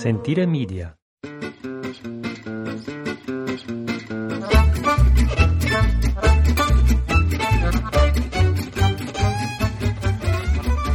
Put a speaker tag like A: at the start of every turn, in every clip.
A: Sentire Media.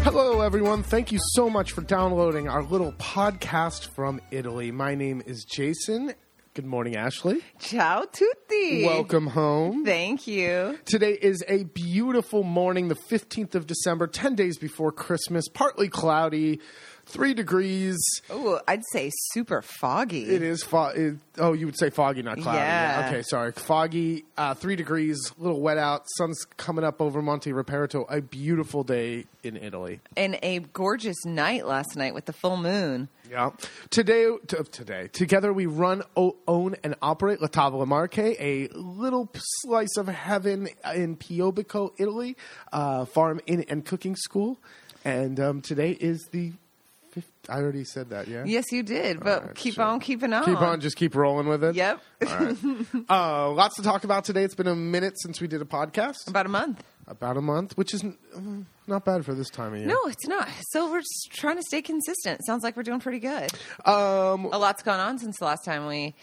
B: Hello, everyone. Thank you so much for downloading our little podcast from Italy. My name is Jason. Good morning, Ashley.
C: Ciao tutti.
B: Welcome home.
C: Thank you.
B: Today is a beautiful morning, the 15th of December, 10 days before Christmas, partly cloudy, three degrees.
C: Oh, I'd say super foggy.
B: It is fo- it, Oh, you would say foggy, not cloudy.
C: Yeah.
B: Okay, sorry. Foggy, uh, three degrees, a little wet out. Sun's coming up over Monte Reperto. A beautiful day in Italy.
C: And a gorgeous night last night with the full moon.
B: Yeah. Today, t- today, together we run, o- own, and operate La Tavola Marche, a little slice of heaven in Piobico, Italy, uh, farm in and cooking school. And um, today is the. I already said that. Yeah.
C: Yes, you did, but
B: right,
C: keep
B: sure.
C: on keeping on.
B: Keep on, just keep rolling with it.
C: Yep.
B: Uh, lots to talk about today. It's been a minute since we did a podcast,
C: About a month.
B: about a month, which is uh, not bad for this time of year.
C: No, it's not. So we're just trying to stay consistent. Sounds like we're doing pretty good.
B: Um,
C: A lot's gone on since the last time we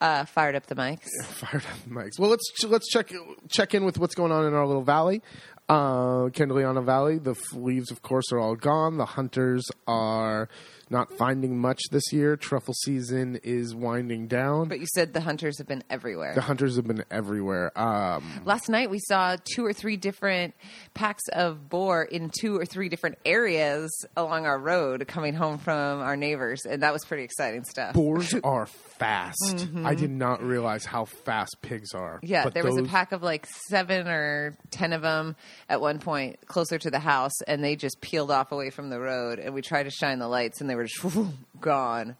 C: uh, fired up the mics.
B: fired up the mics. Well, let's let's check check in with what's going on in our little valley, uh, Candigliano Valley. The leaves, of course, are all gone. The hunters are not finding much this year. Truffle season is winding down.
C: But you said the hunters have been everywhere.
B: the hunters have been everywhere. Um,
C: Last night we saw two or three different packs of boar in two or three different areas along our road coming home from our neighbors, and that was pretty exciting stuff.
B: boars are fast. I did not realize how fast pigs are.
C: Mm-hmm. Yeah,
B: But
C: there was a pack of like seven or ten of them at one point closer to the house, and they just peeled off away from the road. And we tried to shine the lights, and they were just gone.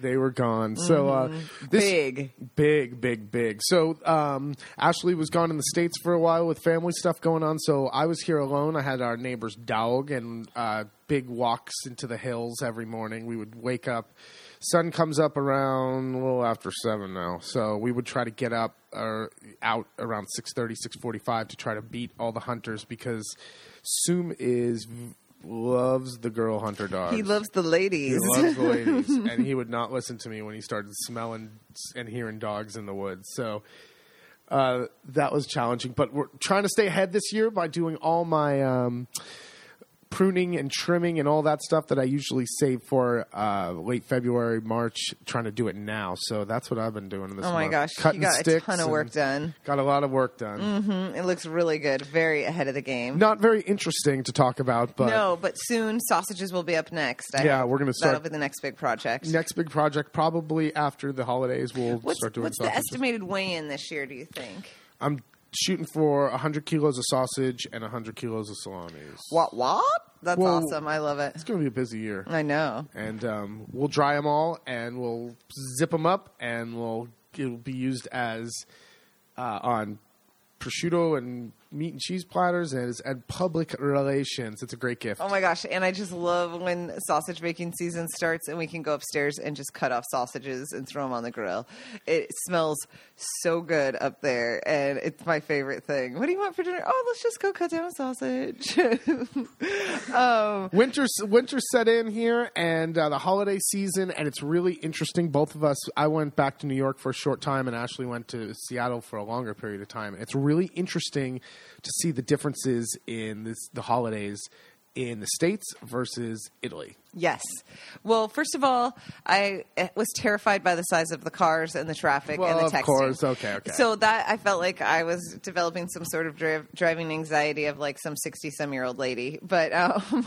B: They were gone. So uh, this
C: Mm-hmm. Big.
B: big, big, big. So um, Ashley was gone in the states for a while with family stuff going on. So I was here alone. I had our neighbor's dog and uh, big walks into the hills every morning. We would wake up. Sun comes up around a little after seven now, so we would try to get up or out around 6.30, 6.45 to try to beat all the hunters because Soom is loves the girl hunter dogs.
C: He loves the ladies.
B: He loves the ladies, and he would not listen to me when he started smelling and hearing dogs in the woods. So uh, that was challenging. But we're trying to stay ahead this year by doing all my um, pruning and trimming and all that stuff that I usually save for uh, late February, March. Trying to do it now. So that's what I've been doing in this.
C: Oh my
B: month.
C: gosh,
B: cutting
C: you got a ton of work done.
B: Got a lot of work done.
C: Mm, It looks really good. Very ahead of the game.
B: Not very interesting to talk about, but
C: no, but soon sausages will be up next. I
B: Yeah,
C: hope.
B: we're gonna start-
C: That'll be the next big project.
B: next big project probably after the holidays. We'll
C: What's,
B: start doing
C: what's the estimated weigh-in this year? Do you think?
B: I'm shooting for 100 kilos of sausage and 100 kilos of salamis.
C: What? What? That's
B: Well-
C: awesome. I love it.
B: It's going to be a busy year.
C: I know.
B: And um, we'll dry them all and we'll zip them up and we'll it'll be used as uh, on prosciutto and meat and cheese platters and and public relations. It's a great gift.
C: Oh my gosh! And I just love when sausage making season starts, and we can go upstairs and just cut off sausages and throw them on the grill. It smells so good up there, and it's my favorite thing. What do you want for dinner? Oh, let's just go cut down a sausage. um,
B: Winter winter set in here, and uh, the holiday season, and it's really interesting. Both of us, I went back to New York for a short time, and Ashley went to Seattle for a longer period of time. It's really interesting to see the differences in this, the holidays in the states versus Italy.
C: Yes. Well, first of all, I eh, was terrified by the size of the cars and the traffic
B: Well,
C: and the
B: of course. Okay, okay.
C: So that I felt like I was developing some sort of dri- driving anxiety of like some sixty-some-year-old lady. But um,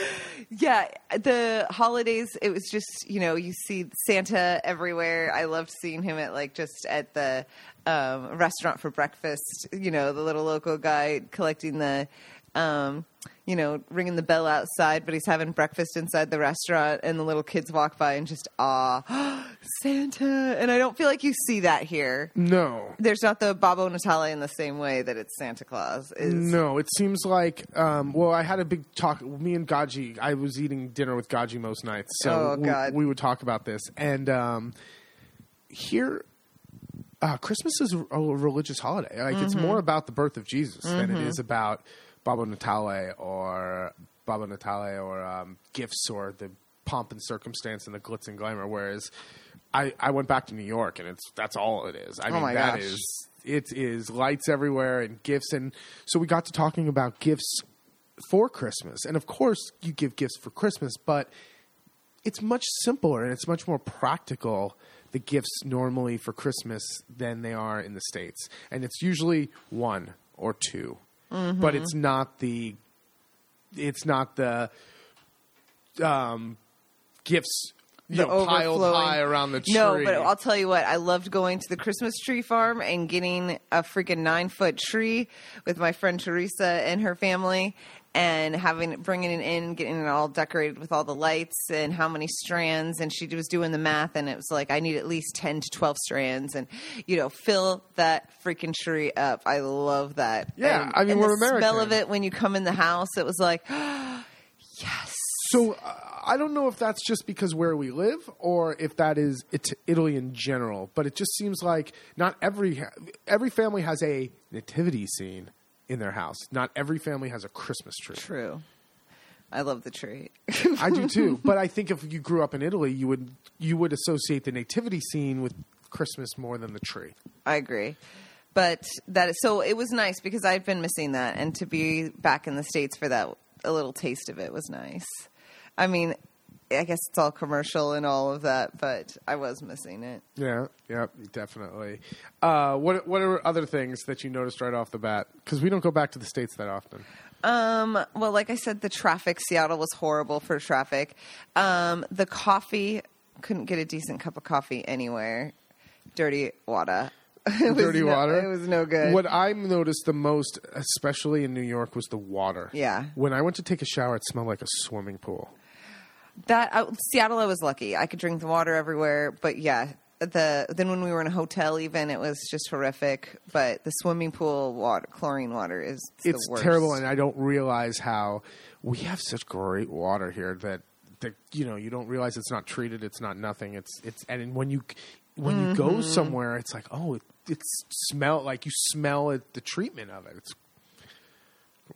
C: yeah, the holidays. It was just you know you see Santa everywhere. I loved seeing him at like just at the um, restaurant for breakfast. You know, the little local guy collecting the. Um, you know, ringing the bell outside, but he's having breakfast inside the restaurant, and the little kids walk by and just ah, Santa. And I don't feel like you see that here.
B: No.
C: There's not the Babbo Natale in the same way that it's Santa Claus is.
B: No, it seems like. Um, well, I had a big talk. Me and Gaji, I was eating dinner with Gaji most nights, so
C: Oh,
B: we-
C: God.
B: We, would talk about this. And um, here, uh, Christmas is a religious holiday. Like it's
C: Mm-hmm.
B: more about the birth of Jesus than it is about Babbo Natale or Babbo Natale or um, gifts or the pomp and circumstance and the glitz and glamour. Whereas I, I went back to New York and it's that's all it is. I mean
C: Oh my
B: that
C: gosh.
B: is it is lights everywhere and gifts and so we got to talking about gifts for Christmas. And of course you give gifts for Christmas, but it's much simpler and it's much more practical the gifts normally for Christmas than they are in the States. And it's usually one or 2
C: Mm-hmm.
B: But it's not the it's not the um gifts you
C: The
B: know, piled high around the tree.
C: No, but I'll tell you what. I loved going to the Christmas tree farm and getting a freaking nine foot tree with my friend Teresa and her family, and having bringing it in, getting it all decorated with all the lights and how many strands. And she was doing the math, and it was like I need at least ten to twelve strands, and you know, fill that freaking tree up. I love that.
B: Yeah,
C: And-
B: I mean,
C: and
B: we're
C: the smell of it when you come in the house. It was like, yes.
B: So I don't know if that's just because where we live, or if that is it, Italy in general. But it just seems like not every every family has a nativity scene in their house. Not every family has a Christmas tree.
C: True. I love the tree.
B: I do too. But I think if you grew up in Italy, you would you would associate the nativity scene with Christmas more than the tree.
C: I agree. But that is, so it was nice because I've been missing that, and to be back in the states for that, a little taste of it was nice. I mean, I guess it's all commercial and all of that, but I was missing it.
B: Yeah, yeah, definitely. Uh, what what are other things that you noticed right off the bat? Because we don't go back to the states that often.
C: Um, well, like I said, the traffic. Seattle was horrible for traffic. Um, the coffee couldn't get a decent cup of coffee anywhere. Dirty water. It
B: Dirty
C: no-
B: water.
C: It was no good.
B: What I noticed the most, especially in New York, was the water.
C: Yeah.
B: When I went to take a shower, it smelled like a swimming pool.
C: That I, Seattle, I was lucky. I could drink the water everywhere, but yeah, the then when we were in a hotel, even it was just horrific. But the swimming pool water, chlorine water, is the
B: It's
C: worst.
B: terrible, and I don't realize how we have such great water here that that you know you don't realize it's not treated, it's not nothing. It's it's and when you when you
C: Mm-hmm.
B: go somewhere, it's like oh, it, it's smell like you smell it, the treatment of it. It's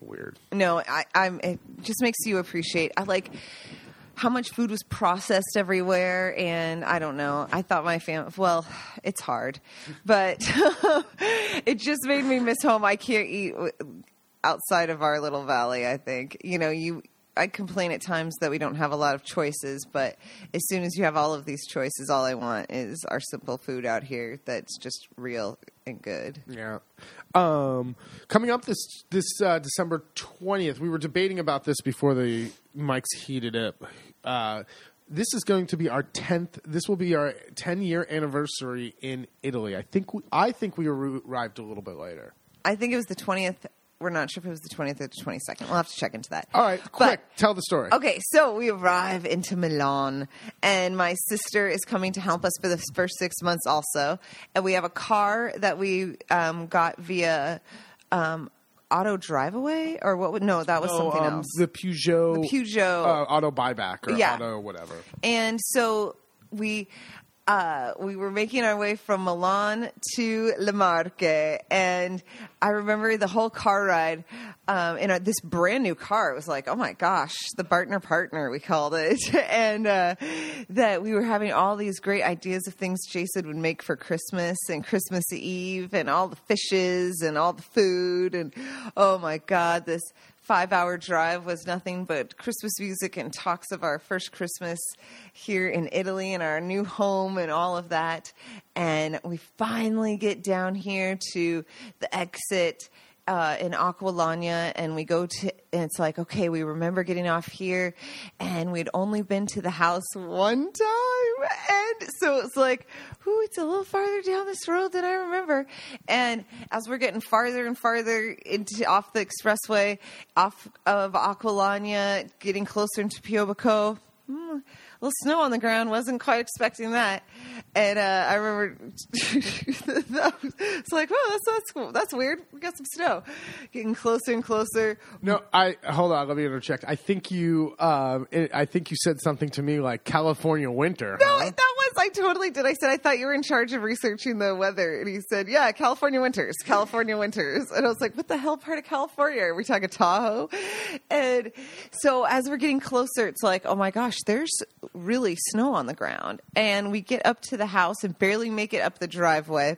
B: weird.
C: No, I, I'm. It just makes you appreciate. I like how much food was processed everywhere, and I don't know. I thought my family. Well, it's hard, but it just made me miss home. I can't eat outside of our little valley. I think you know you. I complain at times that we don't have a lot of choices, but as soon as you have all of these choices, all I want is our simple food out here that's just real and good.
B: Yeah. Um, coming up this this uh, December twentieth, we were debating about this before the mics heated up. Uh, this is going to be our tenth. This will be our ten year anniversary in Italy. I think we, I think we arrived a little bit later.
C: I think it was the twentieth. We're not sure if it was the twentieth or the twenty second. We'll have to check into that.
B: All right,
C: But-
B: quick, tell the story.
C: Okay, so we arrive into Milan, and my sister is coming to help us for the first six months also. And we have a car that we um, got via um, auto drive away, or what would, no, that was
B: Oh,
C: something
B: um,
C: else.
B: The Peugeot,
C: The Peugeot.
B: uh, auto buyback or
C: Yeah.
B: auto whatever.
C: And so we uh, we were making our way from Milan to Le Marche, and I remember the whole car ride um, in a, this brand new car. It was like, oh my gosh, the Bartner partner we called it, and uh, that we were having all these great ideas of things Jason would make for Christmas and Christmas Eve, and all the fishes and all the food, and oh my god, this five hour drive was nothing but Christmas music and talks of our first Christmas here in Italy and our new home and all of that. And we finally get down here to the exit uh, in Acqualagna and we go to, and it's like, okay, we remember getting off here and we'd only been to the house one time. And so it's like, ooh, it's a little farther down this road than I remember. And as we're getting farther and farther into off the expressway, off of Acqualagna, getting closer into Piobico, a little snow on the ground. Wasn't quite expecting that. And uh, I remember it's like, oh, that's that's cool. That's weird. We got some snow. Getting closer and closer.
B: No, I hold on. Let me interject. I think you, um, it, I think you said something to me like California winter.
C: No,
B: huh?
C: that was I totally did. I said, I thought you were in charge of researching the weather. And he said, Yeah, California winters, California winters. And I was like, What the hell part of California? Are we talking Tahoe? And so as we're getting closer, it's like, Oh my gosh, there's really snow on the ground. And we get up to the house and barely make it up the driveway.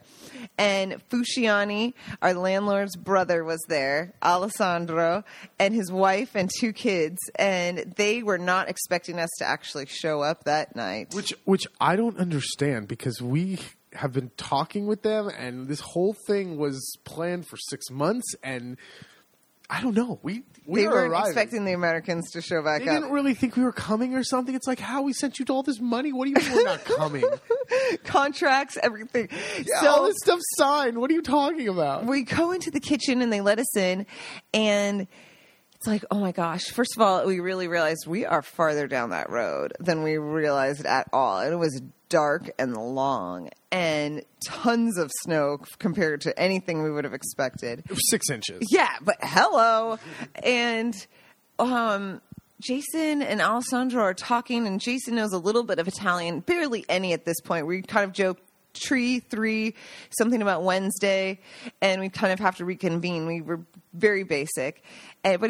C: And Fusciani, our landlord's brother, was there, Alessandro, and his wife and two kids. And they were not expecting us to actually show up that night.
B: Which which I don't understand because we have been talking with them and this whole thing was planned for six months and I don't know. We we
C: they weren't
B: arriving.
C: expecting the Americans to show back
B: They
C: up.
B: didn't really think we were coming or something. It's like how we sent you all this money. What do you mean we're not coming?
C: Contracts, everything.
B: Yeah,
C: so
B: all this stuff signed. What are you talking about?
C: we go into the kitchen and they let us in, and it's like, oh my gosh. First of all, we really realized we are farther down that road than we realized at all. And it was dark and long and tons of snow compared to anything we would have expected.
B: Six inches.
C: Yeah, but hello. And um Jason and Alessandro are talking, and Jason knows a little bit of Italian, barely any at this point. We kind of joke tree three, something about Wednesday, and we kind of have to reconvene. We were very basic,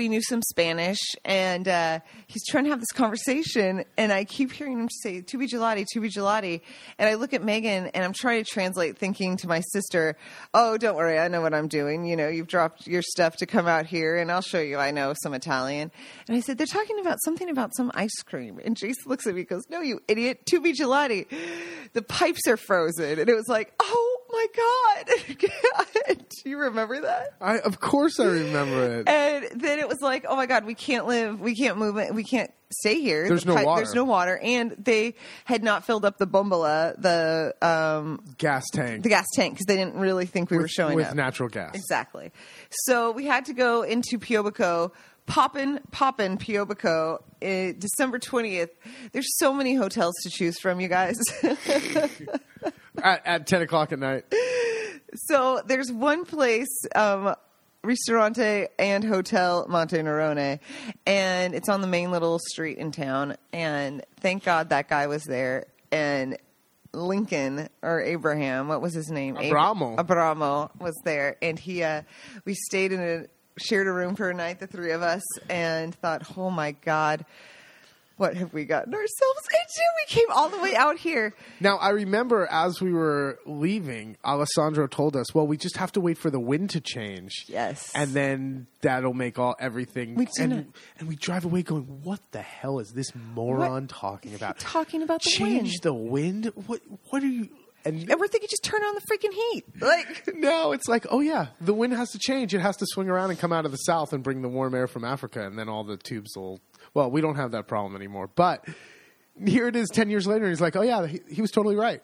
C: he knew some Spanish, and uh, he's trying to have this conversation, and I keep hearing him say "tubi gelati, tubi gelati," and I look at Megan, and I'm trying to translate, thinking to my sister, "Oh, don't worry, I know what I'm doing. You know, you've dropped your stuff to come out here, and I'll show you. I know some Italian." And I said, "They're talking about something about some ice cream," and Jason looks at me, and goes, "No, you idiot, tubi gelati. The pipes are frozen," and it was like, "Oh." My God! Do you remember that?
B: I of course I remember it.
C: And then it was like, oh my God, we can't live, we can't move, it, we can't stay here.
B: There's
C: The
B: no water.
C: There's no water, and they had not filled up the bombola the um,
B: Gas tank.
C: the gas tank, because they didn't really think we were
B: with,
C: showing
B: with
C: up.
B: natural gas.
C: Exactly. So we had to go into Piobico, poppin', poppin' Piobico, uh, December 20th. There's so many hotels to choose from, you guys.
B: At, at ten o'clock at night.
C: So there's one place, um, Ristorante and Hotel Monte Nerone, and it's on the main little street in town. And thank God that guy was there. And Lincoln or Abraham, what was his name?
B: Abramo.
C: Abramo was there, and he, uh, we stayed in a shared a room for a night, the three of us, and thought, oh my God. What have we gotten ourselves into? We came all the way out here.
B: Now I remember as we were leaving, Alessandro told us, "Well, we just have to wait for the wind to change."
C: Yes.
B: and then that'll make all everything.
C: We
B: and and we drive away going, "What the hell is this moron
C: What
B: talking about?
C: talking about the
B: change
C: wind?"
B: the wind? What? What are you?" And
C: And we're thinking, just turn on the freaking heat. Like,
B: now it's like, oh yeah, the wind has to change. It has to swing around and come out of the south and bring the warm air from Africa, and then all the tubes will. Well, we don't have that problem anymore, but. Here it is, ten years later, and he's like, "Oh yeah, he, he was totally right."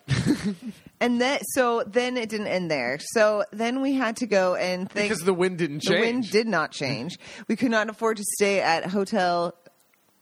C: and then, so then it didn't end there. So then we had to go and think.
B: because the wind didn't change the
C: wind did not change. We could not afford to stay at Hotel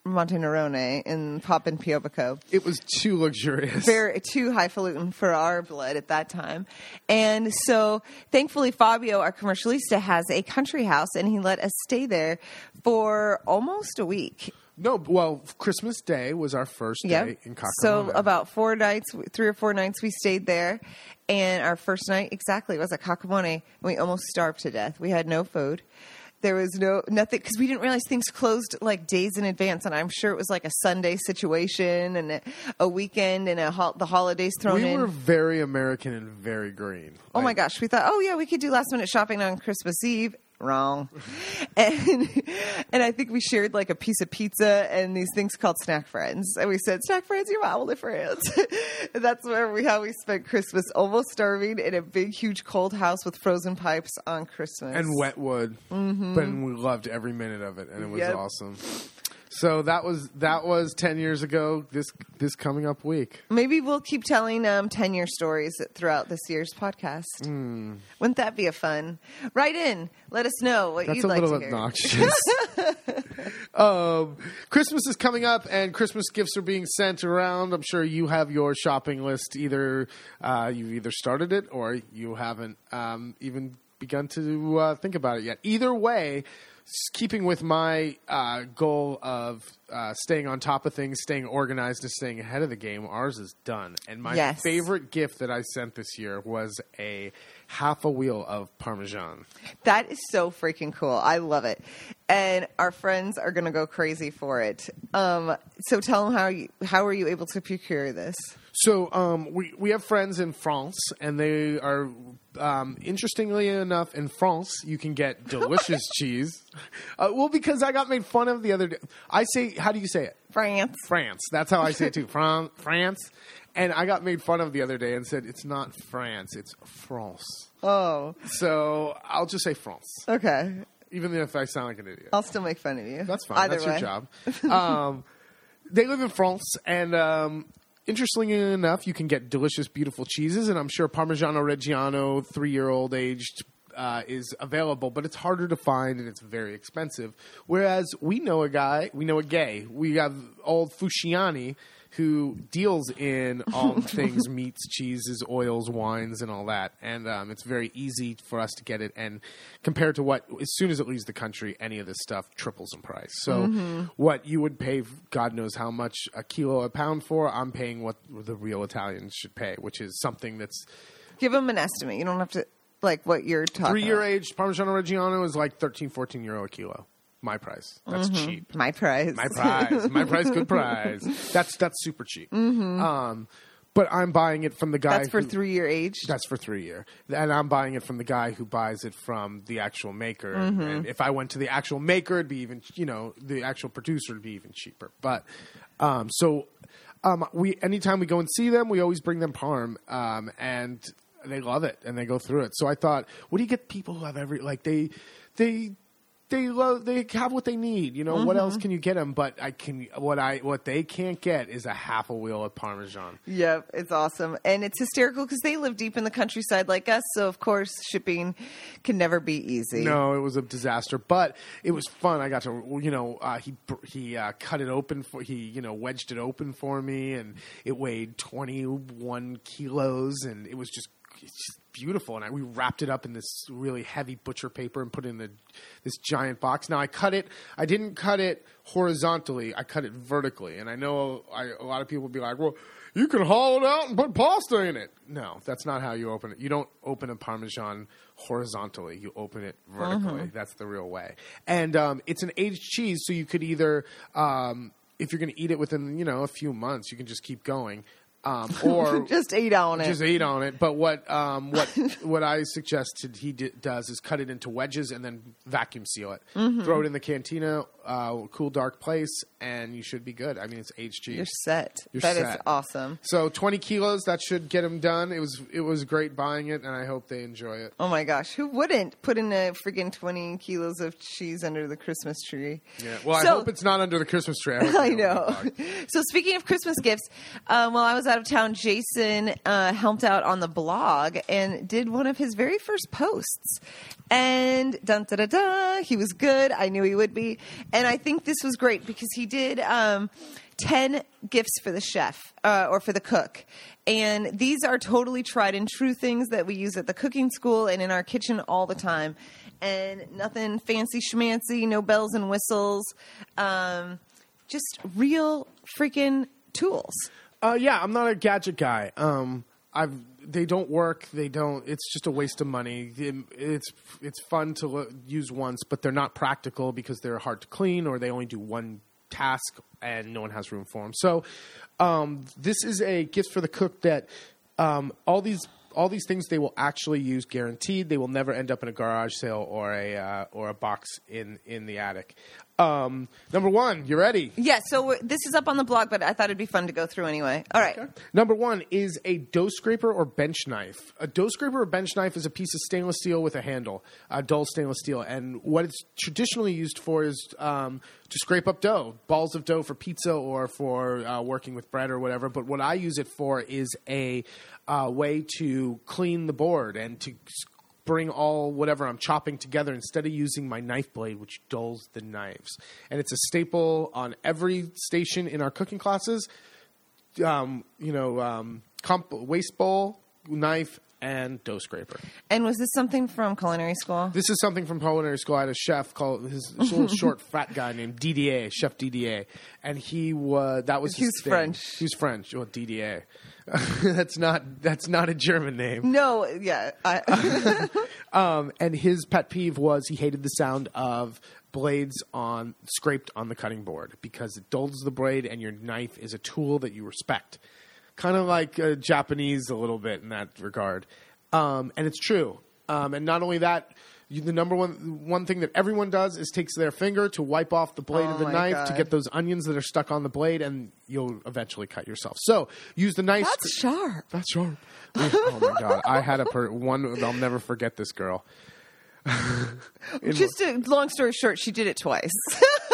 C: Montenerone in Pop and Piobico.
B: It was too luxurious.
C: Very too highfalutin for our blood at that time, and so thankfully Fabio, our commercialista, has a country house, and he let us stay there for almost a week.
B: No, well, Christmas Day was our first day in Cacamona.
C: So about four nights, three or four nights, we stayed there, and our first night exactly was at Cacamone. We almost starved to death. We had no food. There was no nothing because we didn't realize things closed like days in advance, and I'm sure it was like a Sunday situation and a, a weekend and a hol- the holidays thrown
B: we
C: in.
B: were very American and very green.
C: Oh my gosh, we thought, oh yeah, we could do last minute shopping on Christmas Eve. Wrong. and and I think we shared like a piece of pizza and these things called snack friends. And we said, Snack friends, you're my only friends. and that's where we how we spent Christmas almost starving in a big huge cold house with frozen pipes on Christmas.
B: And wet wood, mm-hmm. but we loved every minute of it, and it was
C: Yep.
B: awesome. So that was that was ten years ago. This this coming up week.
C: Maybe we'll keep telling um, 10 year stories throughout this year's podcast.
B: Hmm.
C: Wouldn't that be a fun? Write in. Let us know what
B: That's
C: you'd like to hear.
B: obnoxious. um, Christmas is coming up, and Christmas gifts are being sent around. I'm sure you have your shopping list. Either uh, you've either started it or you haven't um, even begun to uh, think about it yet. Either way, keeping with my uh, goal of uh, staying on top of things, staying organized, and staying ahead of the game, ours is done. And my
C: Yes.
B: favorite gift that I sent this year was a half a wheel of Parmesan.
C: That is so freaking cool. I love it. And our friends are going to go crazy for it. Um, so tell them how you, how are you able to procure this?
B: So um, we we have friends in France, and they are um, interestingly enough in France you can get delicious cheese. Uh, well, because I got made fun of the other day. I say, how do you say it?
C: France.
B: France. That's how I say it too. Fran- France. And I got made fun of the other day and said it's not France, it's France.
C: Oh,
B: So I'll just say France,
C: okay.
B: even if I sound like an idiot.
C: I'll still make fun of you.
B: That's fine.
C: Either
B: That's
C: way.
B: your job. um, they live in France, and um, interestingly enough, you can get delicious, beautiful cheeses, and I'm sure Parmigiano Reggiano, three-year-old aged. Uh, is available, but it's harder to find and it's very expensive. Whereas we know a guy, we know a gay, we have old Fusciani who deals in all things meats, cheeses, oils, wines, and all that. And um, it's very easy for us to get it. And compared to what, as soon as it leaves the country, any of this stuff triples in price. So what you would pay, God knows how much a kilo, a pound for, I'm paying what the real Italians should pay, which is something that's
C: Give them an estimate. You don't have to like what you're talking.
B: three year aged Parmigiano Reggiano is like 13, 14 euro a kilo. My price. That's cheap.
C: My prize.
B: My prize. My price, good prize. That's that's super cheap. Um, but I'm buying it from the guy.
C: Mm-hmm. That's for
B: who-
C: three year age.
B: That's for three year, and I'm buying it from the guy who buys it from the actual maker.
C: Mm-hmm.
B: And if I went to the actual maker, it'd be even you know the actual producer would be even cheaper. But um, so um, we anytime we go and see them, we always bring them parm, um, and they love it and they go through it. So I thought, what do you get people who have every like they they they love they have what they need. You know what else
C: Mm-hmm.
B: can you get them? But I can what I what they can't get is a half a wheel of parmesan.
C: Yep, it's awesome. And it's hysterical because they live deep in the countryside like us. So, of course, shipping can never be easy.
B: No, it was a disaster, but it was fun. I got to, you know, uh, he he uh, cut it open for he, you know, wedged it open for me, and it weighed twenty one kilos, and it was just, it's just beautiful. And I, we wrapped it up in this really heavy butcher paper and put it in the, this giant box. Now I cut it. I didn't cut it horizontally. I cut it vertically, and I know I, a lot of people will be like, well. You can haul it out and put pasta in it. No, that's not how you open it. You don't open a Parmesan horizontally. You open it vertically. That's the real way. And um, it's an aged cheese, so you could either, um, if you're going to eat it within you know a few months, you can just keep going, um, or
C: Just eat on it.
B: just eat on it. But what um, what what I suggested he di- does is cut it into wedges and then vacuum seal it.
C: Mm-hmm.
B: Throw it in the cantina, uh, cool dark place, and you should be good. I mean, it's aged cheese.
C: You're set.
B: You're
C: That is
B: set.
C: awesome.
B: So 20 kilos, that should get them done. It was it was great buying it, and I hope they enjoy it.
C: Oh my gosh, who wouldn't put in a friggin' 20 kilos of cheese under the Christmas tree?
B: Yeah. Well, I hope it's not under the Christmas tree. hope
C: I
B: they
C: know. So speaking of Christmas gifts, um, while I was out of town, Jason uh, helped out on the blog and did one of his very first posts. And dun da da da, he was good. I knew he would be, and I think this was great because he did. Um, 10 gifts for the chef uh, or for the cook. And these are totally tried and true things that we use at the cooking school and in our kitchen all the time. And nothing fancy schmancy, no bells and whistles. Um, just real freaking tools.
B: Uh, yeah, I'm not a gadget guy. Um, I've they don't work. They don't. It's just a waste of money. It- It's it's fun to lo- use once, but they're not practical because they're hard to clean or they only do one task and no one has room for them. So um, this is a gift for the cook that um, all these all these things they will actually use guaranteed. They will never end up in a garage sale or a uh, or a box in in the attic. Um, number one, you ready?
C: Yeah, so we're- this is up on the blog, but I thought it'd be fun to go through anyway. All right.
B: Number one is a dough scraper or bench knife. A dough scraper or bench knife is a piece of stainless steel with a handle, a dull stainless steel. And what it's traditionally used for is um, to scrape up dough, balls of dough for pizza or for uh, working with bread or whatever. But what I use it for is a uh, way to clean the board and to bring all whatever I'm chopping together instead of using my knife blade, which dulls the knives. And it's a staple on every station in our cooking classes um, you know, um, comp- waste bowl, knife, and dough scraper.
C: And was this something from culinary school?
B: This is something from culinary school. I had a chef called his little short fat guy named DDA, Chef DDA, and he was that was his
C: He's
B: thing.
C: French.
B: He was French. Well, Didier. that's not that's not a German name.
C: No, yeah. I,
B: Um, and his pet peeve was he hated the sound of blades on scraped on the cutting board because it dulls the blade, and your knife is a tool that you respect. Kind of like uh, Japanese a little bit in that regard, um, and it's true. Um, and not only that, you, the number one one thing that everyone does is takes their finger to wipe off the blade
C: Oh
B: of the
C: my
B: knife to get those onions that are stuck on the blade, and you'll eventually cut yourself. So use the knife.
C: that's sharp.
B: That's sharp. oh my god! I had a per- one. I'll never forget this girl.
C: Just a long story short, she did it twice.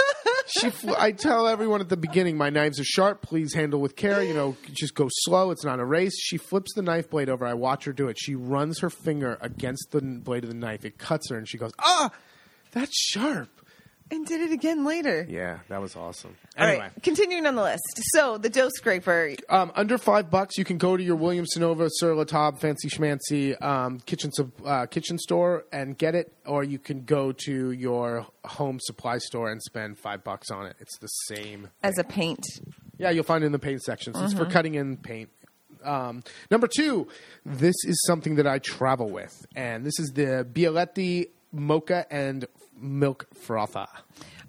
B: she. I tell everyone at the beginning, my knives are sharp. Please handle with care. You know, just go slow. It's not a race. She flips the knife blade over. I watch her do it. She runs her finger against the blade of the knife. It cuts her, and she goes, "Ah, that's sharp."
C: And did it again later.
B: Yeah, that was awesome.
C: All
B: Anyway.
C: right, continuing on the list. So the dough scraper.
B: Um, under five bucks, you can go to your Williams Sonoma, Sur La Table, Fancy Schmancy um, kitchen uh, kitchen store and get it, or you can go to your home supply store and spend five bucks on it. It's the same.
C: As a paint.
B: Yeah, you'll find it in the paint section. So It's for cutting in paint. Um, number two, this is something that I travel with, and this is the Bialetti Moka and Milk Frother.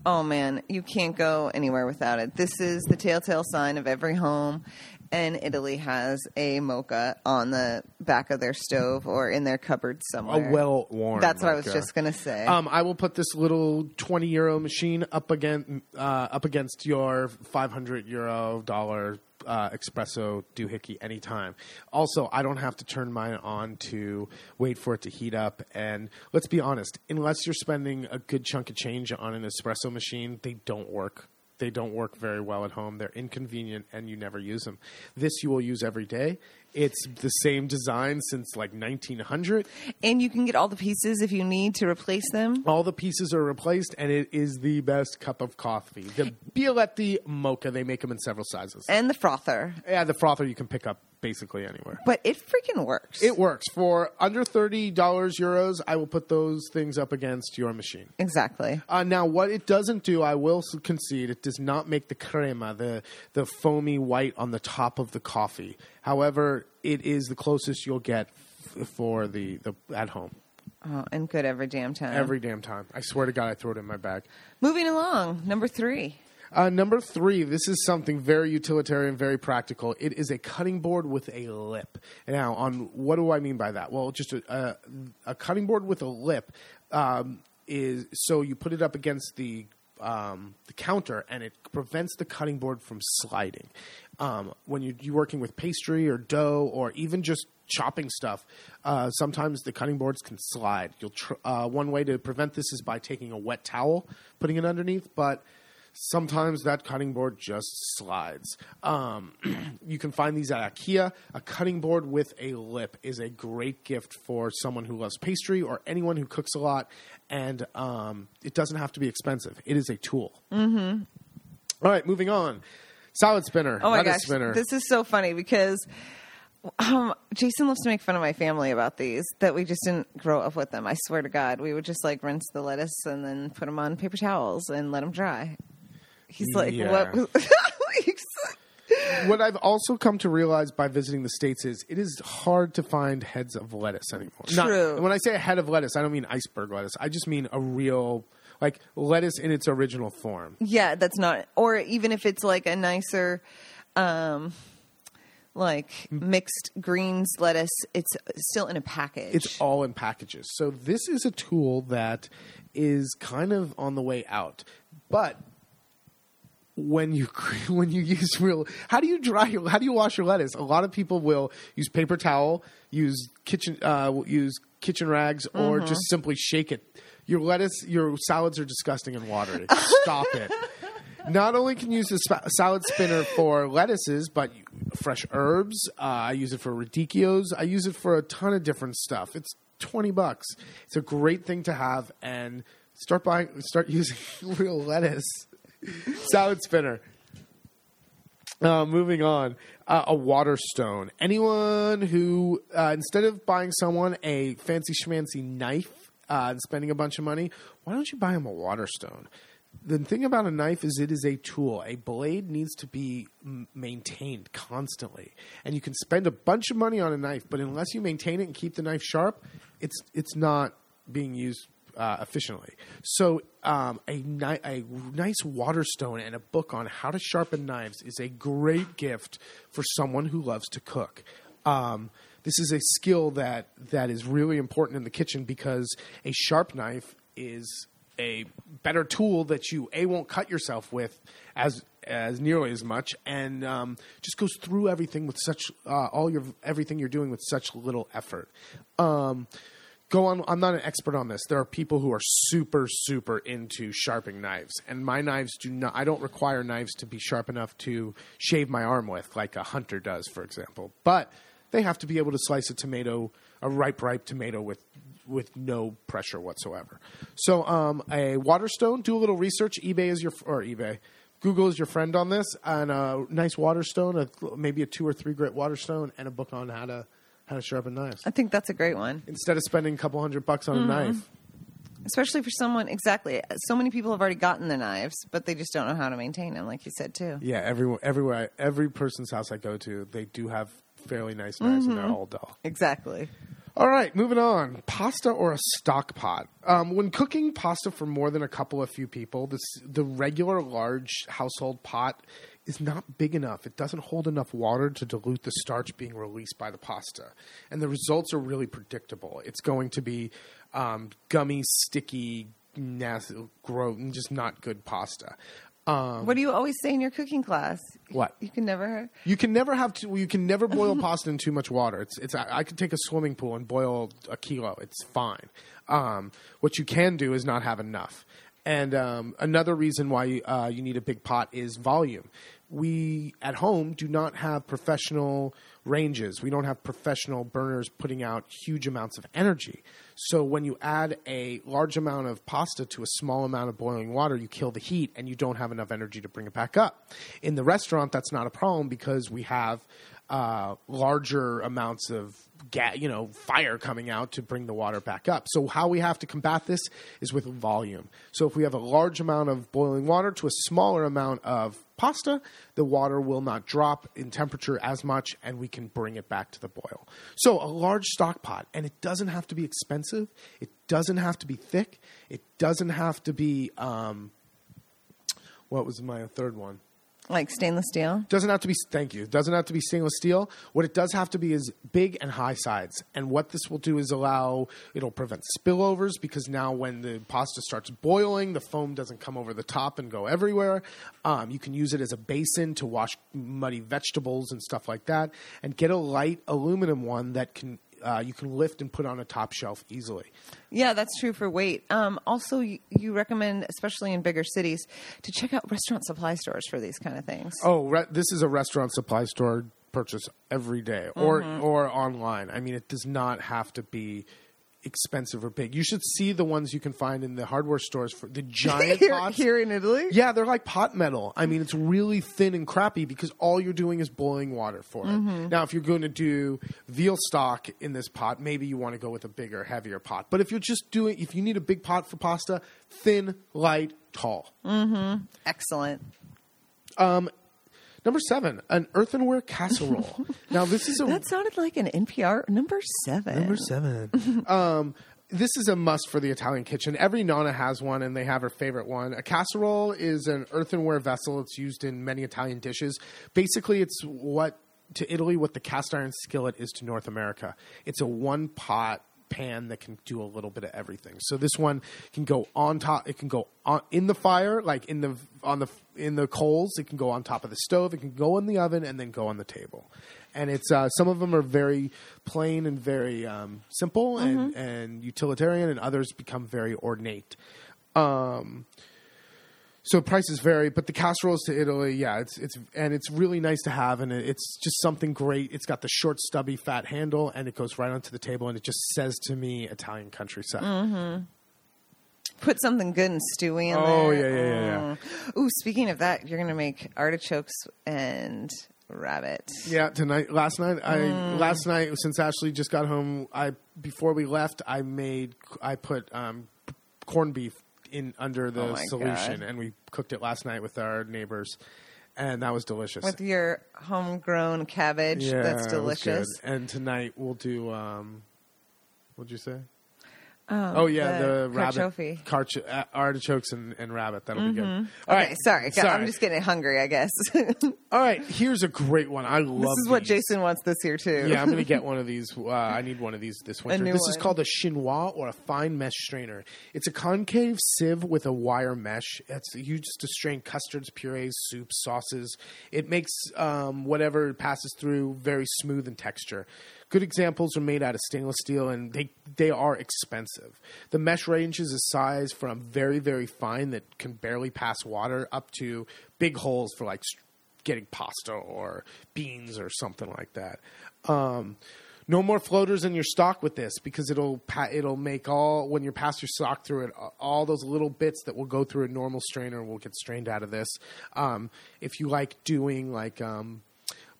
C: Oh man, you can't go anywhere without it. This is the telltale sign of every home. And Italy has a mocha on the back of their stove or in their cupboard somewhere.
B: A well worn.
C: That's what I was just gonna say.
B: Um, I will put this little twenty euro machine up against uh, up against your five hundred euro dollar uh, espresso doohickey anytime. Also, I don't have to turn mine on to wait for it to heat up. And let's be honest, unless you're spending a good chunk of change on an espresso machine, they don't work. They don't work very well at home. They're inconvenient and you never use them. This you will use every day. It's the same design since like 1900.
C: and you can get all the pieces if you need to replace them.
B: All the pieces are replaced, and it is the best cup of coffee. The Bialetti Moka, they make them in several sizes.
C: And the frother.
B: yeah, the frother you can pick up basically anywhere.
C: But it freaking works.
B: It works. For under $30 euros, I will put those things up against your machine.
C: exactly.
B: Uh, now, what it doesn't do, I will concede, it does not make the crema, the, the foamy white on the top of the coffee. However, it is the closest you'll get f- for the, the at home
C: Oh, and good every damn time.
B: every damn time. I swear to God, I throw it in my bag.
C: Moving along, number three.
B: Uh, number three, this is something very utilitarian, very practical. It is a cutting board with a lip. Now, on what do I mean by that? Well, just a, a, a cutting board with a lip um, is so you put it up against the um, the counter, and it prevents the cutting board from sliding. Um, when you're, you're working with pastry or dough, or even just chopping stuff, uh, sometimes the cutting boards can slide. You'll tr- uh, one way to prevent this is by taking a wet towel, putting it underneath, but sometimes that cutting board just slides. Um, you can find these at IKEA. A cutting board with a lip is a great gift for someone who loves pastry or anyone who cooks a lot, and um, it doesn't have to be expensive. It is a tool. Mm-hmm. right, moving on. Salad spinner,
C: Oh my gosh,
B: spinner.
C: this is so funny because um, Jason loves to make fun of my family about these that we just didn't grow up with them. I swear to God, we would just like rinse the lettuce and then put them on paper towels and let them dry. He's like,
B: Yeah.
C: "What?"
B: what I've also come to realize by visiting the states is it is hard to find heads of lettuce anymore.
C: True.
B: and when I say a head of lettuce, I don't mean iceberg lettuce. I just mean a real like lettuce in its original form.
C: yeah, that's not. Or even if it's like a nicer, um, like mixed greens lettuce, it's still in a package.
B: It's all in packages. So this is a tool that is kind of on the way out. But when you when you use real how do you dry your how do you wash your lettuce? A lot of people will use paper towel, use kitchen uh, use kitchen rags, or just simply shake it. Your lettuce, your salads are disgusting and watery. Stop it. Not only can you use the spa- salad spinner for lettuces, but fresh herbs. Uh, I use it for radicchios. I use it for a ton of different stuff. It's twenty bucks. It's a great thing to have, and start buying, start using real lettuce. salad spinner. Uh, moving on, uh, a water stone. Anyone who, uh, instead of buying someone a fancy schmancy knife uh, and spending a bunch of money, why don't you buy them a water stone? The thing about a knife is it is a tool. A blade needs to be m- maintained constantly, and you can spend a bunch of money on a knife, but unless you maintain it and keep the knife sharp, it's it's not being used uh, efficiently. So, um, a, ni- a nice water stone and a book on how to sharpen knives is a great gift for someone who loves to cook. Um, this is a skill that that is really important in the kitchen because a sharp knife is a better tool that you a won't cut yourself with as as nearly as much and um, just goes through everything with such uh, all your everything you're doing with such little effort. Um, go on i'm not an expert on this. There are people who are super super into sharpening knives and my knives do not i don't require knives to be sharp enough to shave my arm with like a hunter does for example. But they have to be able to slice a tomato a ripe ripe tomato with with no pressure whatsoever. So um, a water stone do a little research. ebay is your or ebay google is your friend on this and a nice water stone a, maybe a two or three grit water stone and a book on how to how to sharpen knives
C: I think that's a great one.
B: instead of spending a couple hundred bucks on a mm-hmm. knife.
C: especially for someone exactly so many people have already gotten the knives but they just don't know how to maintain them like you said too
B: Yeah, everywhere, everywhere, every person's house I go to, they do have fairly nice knives, and they're mm-hmm. all dull.
C: exactly
B: All right, moving on. Pasta or a stock pot? Um, when cooking pasta for more than a couple of few people, this, the regular large household pot is not big enough. It doesn't hold enough water to dilute the starch being released by the pasta. And the results are really predictable. It's going to be um, gummy, sticky, nasty, gross, and just not good pasta. Um,
C: what do you always say in your cooking class
B: What?
C: you can never
B: You can never have to. You can never boil pasta in too much water. It's. It's. I, I could take a swimming pool and boil a kilo. It's fine. Um, what you can do is not have enough. And um, another reason why uh, you need a big pot is volume. We at home do not have professional ranges. We don't have professional burners putting out huge amounts of energy. So when you add a large amount of pasta to a small amount of boiling water, you kill the heat and you don't have enough energy to bring it back up. In the restaurant, that's not a problem because we have uh, larger amounts of ga- you know fire coming out to bring the water back up. So how we have to combat this is with volume. So if we have a large amount of boiling water to a smaller amount of pasta, the water will not drop in temperature as much, and we can bring it back to the boil. So a large stock pot, and it doesn't have to be expensive. It doesn't have to be thick. It doesn't have to be. Um, what was my third one?
C: Like stainless steel?
B: Doesn't have to be thank you. Doesn't have to be stainless steel. What it does have to be is big and high sides. And what this will do is allow it'll prevent spillovers because now when the pasta starts boiling the foam doesn't come over the top and go everywhere. Um, you can use it as a basin to wash muddy vegetables and stuff like that and get a light aluminum one that can uh, you can lift and put on a top shelf easily
C: Yeah, that's true for weight. Um, also, you, you recommend, especially in bigger cities, to check out restaurant supply stores for these kind of things.
B: Oh, re- this is a restaurant supply store purchase every day, or or online. I mean, it does not have to be expensive or big. You should see the ones you can find in the hardware stores for the giant
C: here,
B: pots.
C: here in Italy?
B: Yeah, they're like pot metal. I mean, it's really thin and crappy because all you're doing is boiling water for it. Now, if you're going to do veal stock in this pot, maybe you want to go with a bigger, heavier pot. But if you're just doing, if you need a big pot for pasta, thin, light, tall. Hmm.
C: Excellent.
B: Number seven, an earthenware casserole. now, this is a
C: That sounded like an NPR number seven.
B: Number seven. um, this is a must for the Italian kitchen. Every nonna has one, and they have her favorite one. A casserole is an earthenware vessel. It's used in many Italian dishes. Basically, it's what to Italy what the cast iron skillet is to North America. It's a one pot pan that can do a little bit of everything. So this one can go on top. It can go on in the fire, like in the on the in the coals. It can go on top of the stove. It can go in the oven and then go on the table. And it's uh, some of them are very plain and very um, simple and, and utilitarian, and others become very ornate. Um, so prices vary, but the casseroles to Italy, yeah, it's it's and it's really nice to have, and it- it's just something great. It's got the short, stubby, fat handle, and it goes right onto the table, and it just says to me Italian countryside.
C: put something good and stewy in
B: Oh,
C: there.
B: yeah, yeah, yeah, yeah.
C: Mm. Ooh, speaking of that, you're gonna make artichokes and rabbit.
B: Yeah, tonight. Last night, I
C: Mm.
B: last night since Ashley just got home, I before we left, I made I put um, corned beef in under the
C: Oh my
B: solution,
C: God.
B: and we cooked it last night with our neighbors, and that was delicious.
C: With your homegrown cabbage,
B: yeah,
C: that's
B: it was good.
C: delicious.
B: And tonight we'll do. Um, what'd you say?
C: Um,
B: Oh yeah, the,
C: carciofi.
B: rabbit, carch- uh, artichokes and, and rabbit. That'll be good. All
C: Mm-hmm. Okay,
B: right,
C: sorry.
B: sorry.
C: I'm just getting hungry, I guess.
B: All right, here's a great one. I love.
C: This is what. Jason wants this year too.
B: Yeah, I'm going to get one of these. Uh, I need one of these this winter. This is called a chinois or a fine mesh strainer. It's a concave sieve with a wire mesh. It's used to strain custards, purees, soups, sauces. It makes um, whatever passes through very smooth in texture. Good examples are made out of stainless steel, and they they are expensive. The mesh ranges in size from very very fine that can barely pass water up to big holes for like getting pasta or beans or something like that. Um, no more floaters in your stock with this because it'll it'll make all when you pass your stock through it all those little bits that will go through a normal strainer will get strained out of this. Um, if you like doing like um,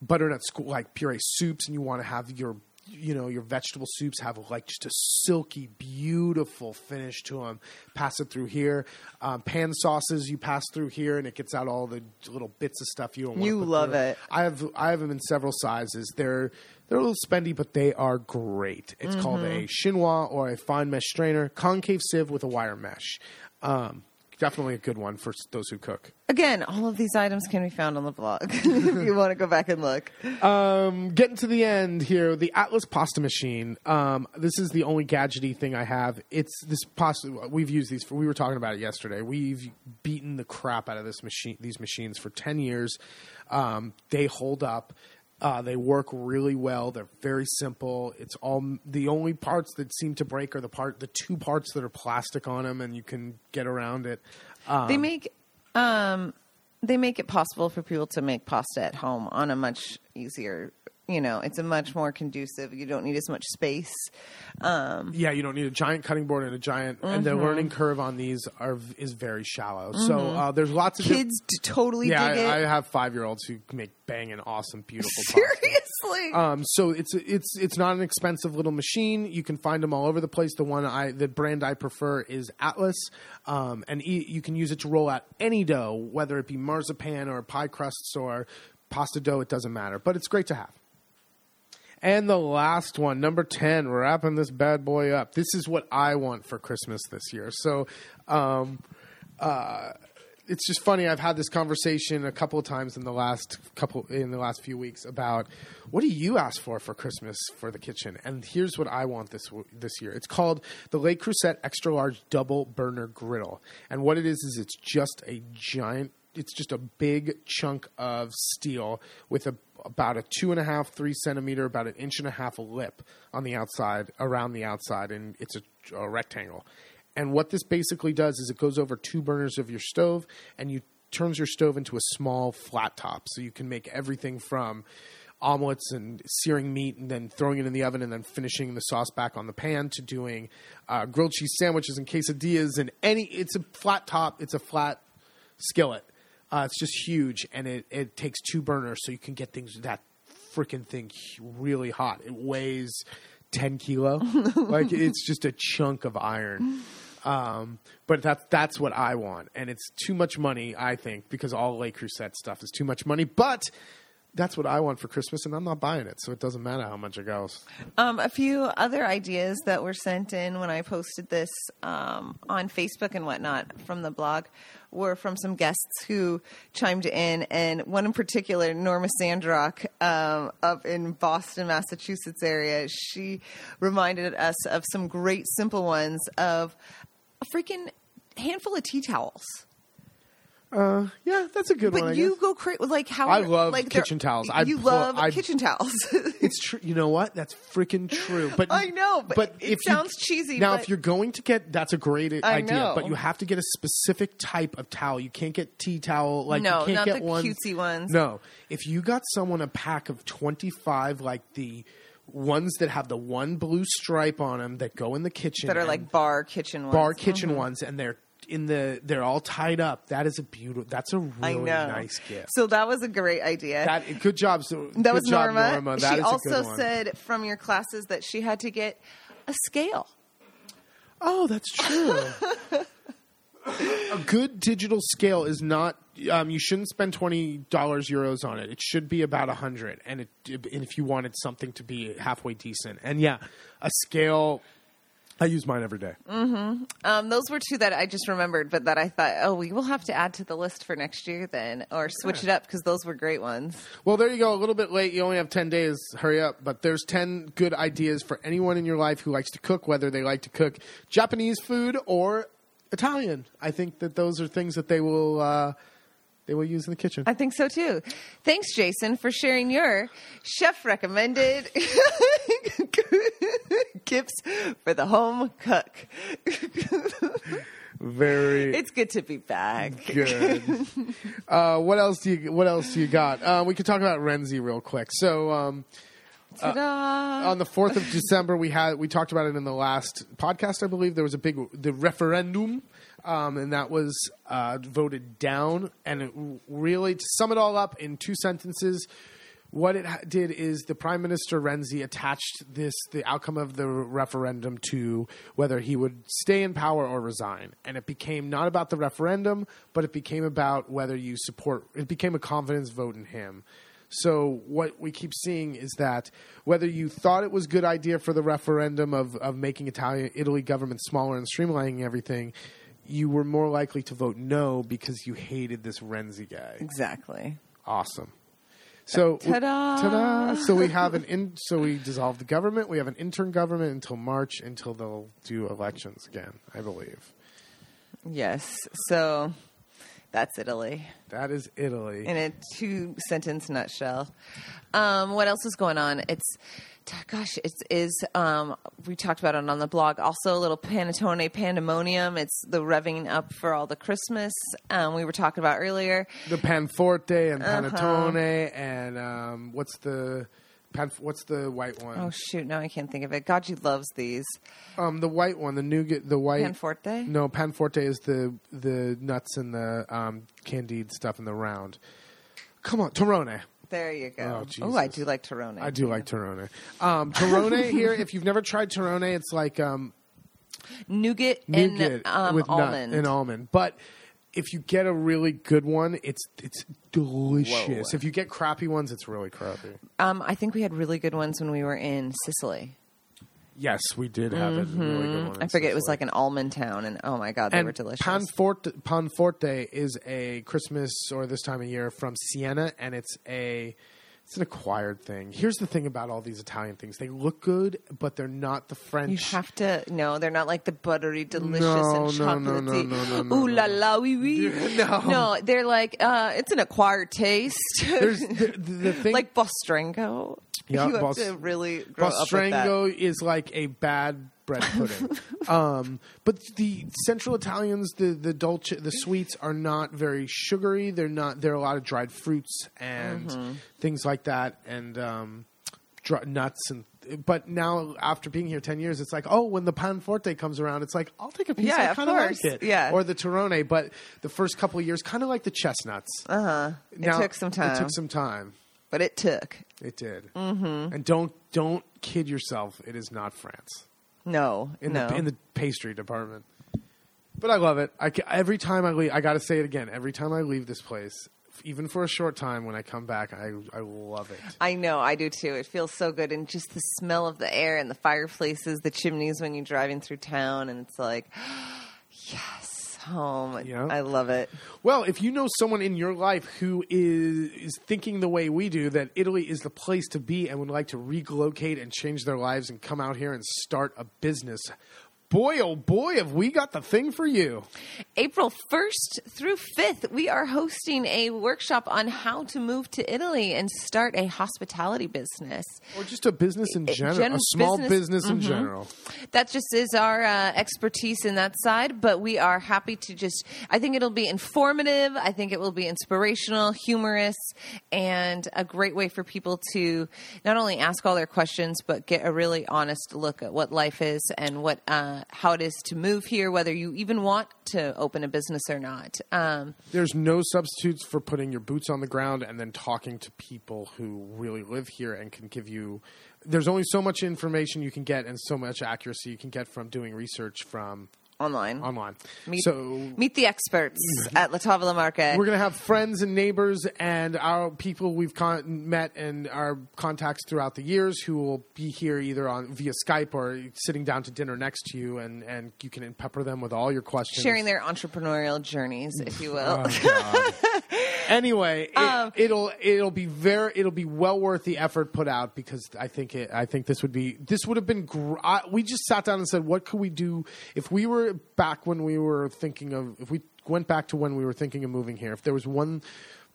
B: butternut squ- like puree soups and you want to have your you know your vegetable soups have like just a silky beautiful finish to them pass it through here. Um, pan sauces you pass through here and it gets out all the little bits of stuff you don't want
C: You love it.
B: i have i have them in several sizes. They're they're a little spendy but they are great. It's called
C: Mm-hmm.
B: a chinois or a fine mesh strainer concave sieve with a wire mesh. Um, definitely a good one for those who cook
C: Again, all of these items can be found on the blog if you want to go back and look.
B: Um, getting to the end here, the Atlas pasta machine. Um, this is the only gadgety thing I have. It's this pasta. We've used these for. We were talking about it yesterday. We've beaten the crap out of this machine. These machines for ten years. Um, they hold up. Uh, they work really well. They're very simple. It's all the only parts that seem to break are the part, the two parts that are plastic on them, and you can get around it. Um,
C: They make um, they make it possible for people to make pasta at home on a much easier. You know, it's a much more conducive. You don't need as much space. Um,
B: yeah, you don't need a giant cutting board and a giant, and
C: Mm-hmm.
B: the learning curve on these are is very shallow. So uh, there's lots of
C: kids d- totally
B: yeah,
C: dig it.
B: I, I have five year olds who make bang banging, awesome, beautiful.
C: Seriously.
B: Um, so it's it's it's not an expensive little machine. You can find them all over the place. The one I the brand I prefer is Atlas, um, and e- you can use it to roll out any dough, whether it be marzipan or pie crusts or pasta dough. It doesn't matter, but it's great to have. And the last one, number 10, wrapping this bad boy up. This is what I want for Christmas this year. So, um, uh, it's just funny. I've had this conversation a couple of times in the last couple in the last few weeks about what do you ask for for Christmas for the kitchen, and here's what I want this this year. It's called the Le Creuset Extra Large Double Burner Griddle, and what it is is it's just a giant. It's just a big chunk of steel with a about a two and a half, three centimeter, about an inch and a half lip on the outside, around the outside, and it's a, a rectangle. And what this basically does is it goes over two burners of your stove and you turns your stove into a small flat top. So you can make everything from omelets and searing meat and then throwing it in the oven and then finishing the sauce back on the pan to doing uh, grilled cheese sandwiches and quesadillas and any it's a flat top, it's a flat skillet. Uh, it's just huge and it, it takes two burners so you can get things that freaking thing really hot. It weighs 10 kilo. like it's just a chunk of iron. Um, but that's that's what I want, and it's too much money, I think, because all Le Creuset stuff is too much money. But that's what I want for Christmas, and I'm not buying it, so it doesn't matter how much it goes.
C: Um, a few other ideas that were sent in when I posted this um, on Facebook and whatnot from the blog were from some guests who chimed in, and one in particular, Norma Sandrock, um, up in Boston, Massachusetts area. She reminded us of some great simple ones of a freaking handful of tea towels.
B: Uh, yeah, that's a good
C: But
B: one. But
C: you
B: guess.
C: go crazy. Like how
B: I love
C: like
B: kitchen towels. I
C: you love
B: I-
C: kitchen towels.
B: It's true. You know what? That's freaking true. But
C: I know, but it
B: if
C: sounds
B: you,
C: cheesy,
B: Now,
C: but-
B: if you're going to get, that's a great
C: I
B: idea.
C: know.
B: But you have to get a specific type of towel. You can't get tea towel. Like
C: No,
B: you can't
C: not
B: get
C: the
B: ones,
C: cutesy ones.
B: No, if you got someone a pack of 25, like the ones that have the one blue stripe on them that go in the kitchen
C: that are like bar kitchen ones.
B: bar kitchen
C: Mhm.
B: ones, and they're in the they're all tied up. That is a beautiful. That's a really nice gift.
C: So that was a great idea.
B: that good job. So
C: that was
B: job,
C: Norma.
B: Norma. That
C: she also said from your classes that she had to get a scale.
B: "Oh, that's true." a good digital scale is not. Um, you shouldn't spend twenty dollars euros on it. It should be about a hundred, and it and if you wanted something to be halfway decent. And yeah, a scale. I use mine every day.
C: Um, those were two that I just remembered, but that I thought, oh, we will have to add to the list for next year then, or switch it up because those were great ones.
B: Well, there you go. A little bit late. You only have 10 days. Hurry up. But there's 10 good ideas for anyone in your life who likes to cook, whether they like to cook Japanese food or Italian. I think that those are things that they will uh, they will use in the kitchen.
C: I think so too. Thanks, Jason, for sharing your chef recommended gifts for the home cook.
B: Very
C: It's good to be back.
B: good. uh, what else do you What else do you got? Uh, we could talk about Renzi real quick. So. Um,
C: Ta-da!
B: on the fourth of December, we had we talked about it in the last podcast, I believe. There was a big the referendum, um, and that was uh, voted down. And it really, to sum it all up in two sentences, what it did is the Prime Minister Renzi attached this the outcome of the referendum to whether he would stay in power or resign, and it became not about the referendum, but it became about whether you support. It became a confidence vote in him. So what we keep seeing is that whether you thought it was a good idea for the referendum of, of making Italian Italy government smaller and streamlining everything, you were more likely to vote no because you hated this Renzi guy.
C: Exactly.
B: Awesome. So
C: Ta-da!
B: ta-da! So we have an in, so we dissolve the government. We have an intern government until March until they'll do elections again. I believe
C: Yes. So that's Italy
B: that is Italy.
C: in a two sentence nutshell. Um, what else is going on? It's gosh, it is. Um, we talked about it on the blog. Also, a little panettone pandemonium. It's the revving up for all the Christmas. Um, we were talking about earlier.
B: the panforte and
C: Uh-huh.
B: panettone and um, what's the pan, what's the white one?
C: Oh shoot! no, I can't think of it. God, you loves these.
B: Um, the white one, the nougat, the white.
C: Panforte?
B: No, panforte is the the nuts and the um, candied stuff in the round. Come on, Torrone.
C: There you go. Oh, I do like Torrone.
B: I do like Torrone. Um, Torrone here. If you've never tried Torrone, it's like um,
C: nougat,
B: nougat
C: and um,
B: with
C: almond.
B: nut and almond. But if you get a really good one, it's it's delicious.
C: Whoa.
B: If you get crappy ones, it's really crappy.
C: Um, I think we had really good ones when we were in Sicily.
B: Yes, we did have a really good one.
C: Mm-hmm. I
B: in
C: forget it was like an almond town, and oh my god, they were delicious.
B: Panforte, Panforte is a Christmas or this time of year from Siena, and it's a it's an acquired thing. Here's the thing about all these Italian things: they look good, but they're not the French.
C: you have to no, they're not like the buttery, delicious,
B: No,
C: and
B: no, no, no, no, no, no,
C: Ooh la la, wee wee.
B: No.
C: no, they're like uh, it's an acquired taste.
B: There's the, the, the thing.
C: like Bostrengo.
B: Yeah,
C: you have
B: Bos-
C: to really grow that.
B: Is like a bad bread pudding. um, but the Central Italians, the the dolce, the sweets are not very sugary. They're not. There are a lot of dried fruits and
C: Mm-hmm.
B: things like that, and um, dry, nuts and. But now, after being here ten years, it's like, oh, when the panforte comes around, it's like, I'll take a piece.
C: Yeah,
B: I
C: of
B: kind of like it.
C: Yeah.
B: Or the Torrone, but the first couple of years, kind of like the chestnuts.
C: Uh huh. It took some time,
B: It took some time.
C: But it took.
B: It did. Mm-hmm. And don't don't kid yourself. It is not France
C: No,
B: in
C: no.
B: the in the pastry department. But I love it. I every time I leave, I got to say it again. Every time I leave this place, even for a short time, when I come back, I I love it.
C: I know, I do too. It feels so good, and just the smell of the air and the fireplaces, the chimneys when you're driving through town, and it's like, yes, home.
B: Yeah.
C: I love it.
B: Well, if you know someone in your life who is is thinking the way we do, that Italy is the place to be and would like to relocate and change their lives and come out here and start a business, boy, oh boy, have we got the thing for you.
C: April 1st through 5th, we are hosting a workshop on how to move to Italy and start a hospitality business.
B: Or just a business in general,
C: gen-
B: a small
C: business-
B: business, in general.
C: That just is our uh, expertise in that side, but we are happy to just, I think it'll be informative. I think it will be inspirational, humorous, and a great way for people to not only ask all their questions, but get a really honest look at what life is and what, uh, how it is to move here, whether you even want to open a business or not. Um,
B: There's no substitutes for putting your boots on the ground and then talking to people who really live here and can give you. There's only so much information you can get and so much accuracy you can get from doing research from
C: online.
B: online.
C: Meet,
B: so
C: meet the experts at La Tavola Marche.
B: We're going to have friends and neighbors and our people we've con- met and our contacts throughout the years who will be here either on via Skype or sitting down to dinner next to you, and, and you can pepper them with all your questions.
C: sharing their entrepreneurial journeys, if you will.
B: Oh, anyway, it,
C: Um,
B: it'll it'll be very it'll be well worth the effort put out because I think it, I think this would be this would have been gr- I, we just sat down and said what could we do if we were back when we were thinking of if we went back to when we were thinking of moving here if there was one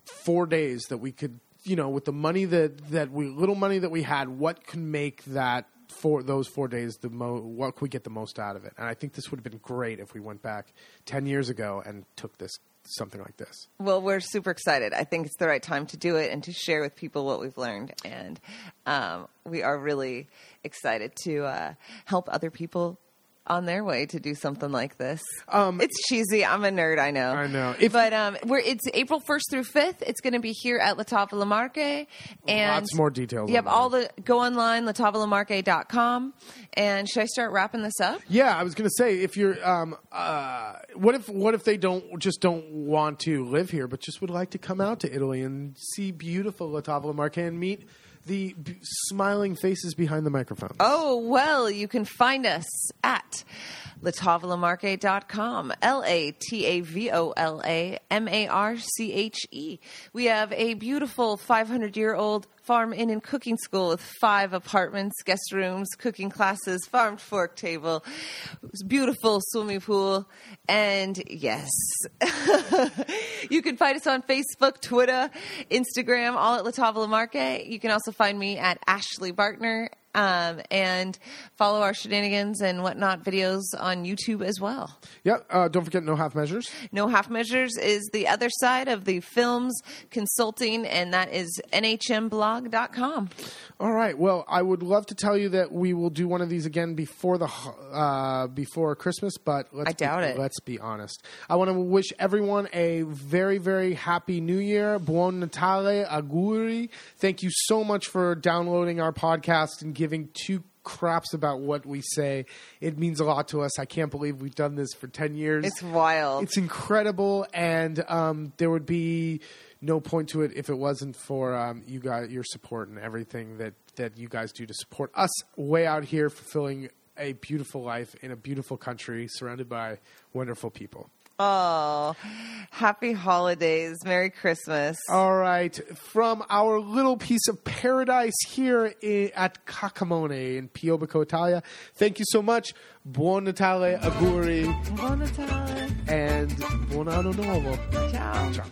B: four days that we could you know with the money that that we little money that we had what could make that for those four days the mo what could we get the most out of it and I think this would have been great if we went back ten years ago and took this something like this.
C: Well, we're super excited. I think it's the right time to do it and to share with people what we've learned. And um, we are really excited to uh, help other people on their way to do something like this. Um, it's cheesy. I'm a nerd. I know.
B: I know. If-
C: but um, we're it's April 1st through 5th. It's going to be here at La Tavola Marche. And
B: Lots more details
C: Yep.
B: on
C: All the go online latavolamarche.com. And should I start wrapping this up?
B: Yeah, I was going to say if you're, um, uh, what if what if they don't just don't want to live here, but just would like to come out to Italy and see beautiful La Tavola Marche and meet the b- smiling faces behind the microphone.
C: Oh, well, you can find us at latavolamarche.com. L A T A V O L A M A R C H E. We have a beautiful 500 year old farm inn and cooking school with five apartments, guest rooms, cooking classes, farm fork table, beautiful swimming pool, and yes, you can find us on Facebook, Twitter, Instagram, all at La Tavola Marche. You can also find me at Ashley Bartner um, and follow our shenanigans and whatnot videos on YouTube as well.
B: Yeah, uh, don't forget no half measures.
C: No Half Measures is the other side of the films consulting, and that is nhmblog.com.
B: All right. Well, I would love to tell you that we will do one of these again before the uh, before Christmas, but let's
C: I doubt
B: be,
C: it.
B: Let's be honest. I want to wish everyone a very very happy New Year. Buon Natale, auguri. Thank you so much for downloading our podcast and giving two craps about what we say. It means a lot to us. I can't believe we've done this for ten years.
C: It's wild.
B: It's incredible, and um, there would be no point to it if it wasn't for um, you guys, your support, and everything that that you guys do to support us way out here, fulfilling a beautiful life in a beautiful country, surrounded by wonderful people.
C: Oh, happy holidays. Merry Christmas.
B: All right, from our little piece of paradise here i- at Cacamone in Piobico, Italia. Thank you so much. Buon Natale, auguri,
C: Buon Natale.
B: and buon anno nuovo.
C: Ciao.
B: Ciao.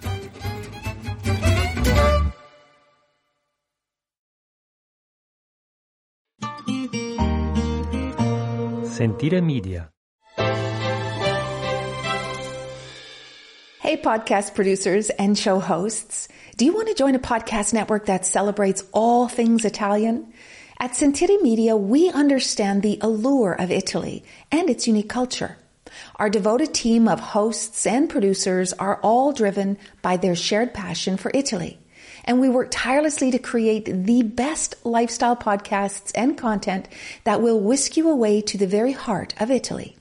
A: Sentire Media.
D: Hey, podcast producers and show hosts. Do you want to join a podcast network that celebrates all things Italian? At Sentire Media, we understand the allure of Italy and its unique culture. Our devoted team of hosts and producers are all driven by their shared passion for Italy. And we work tirelessly to create the best lifestyle podcasts and content that will whisk you away to the very heart of Italy.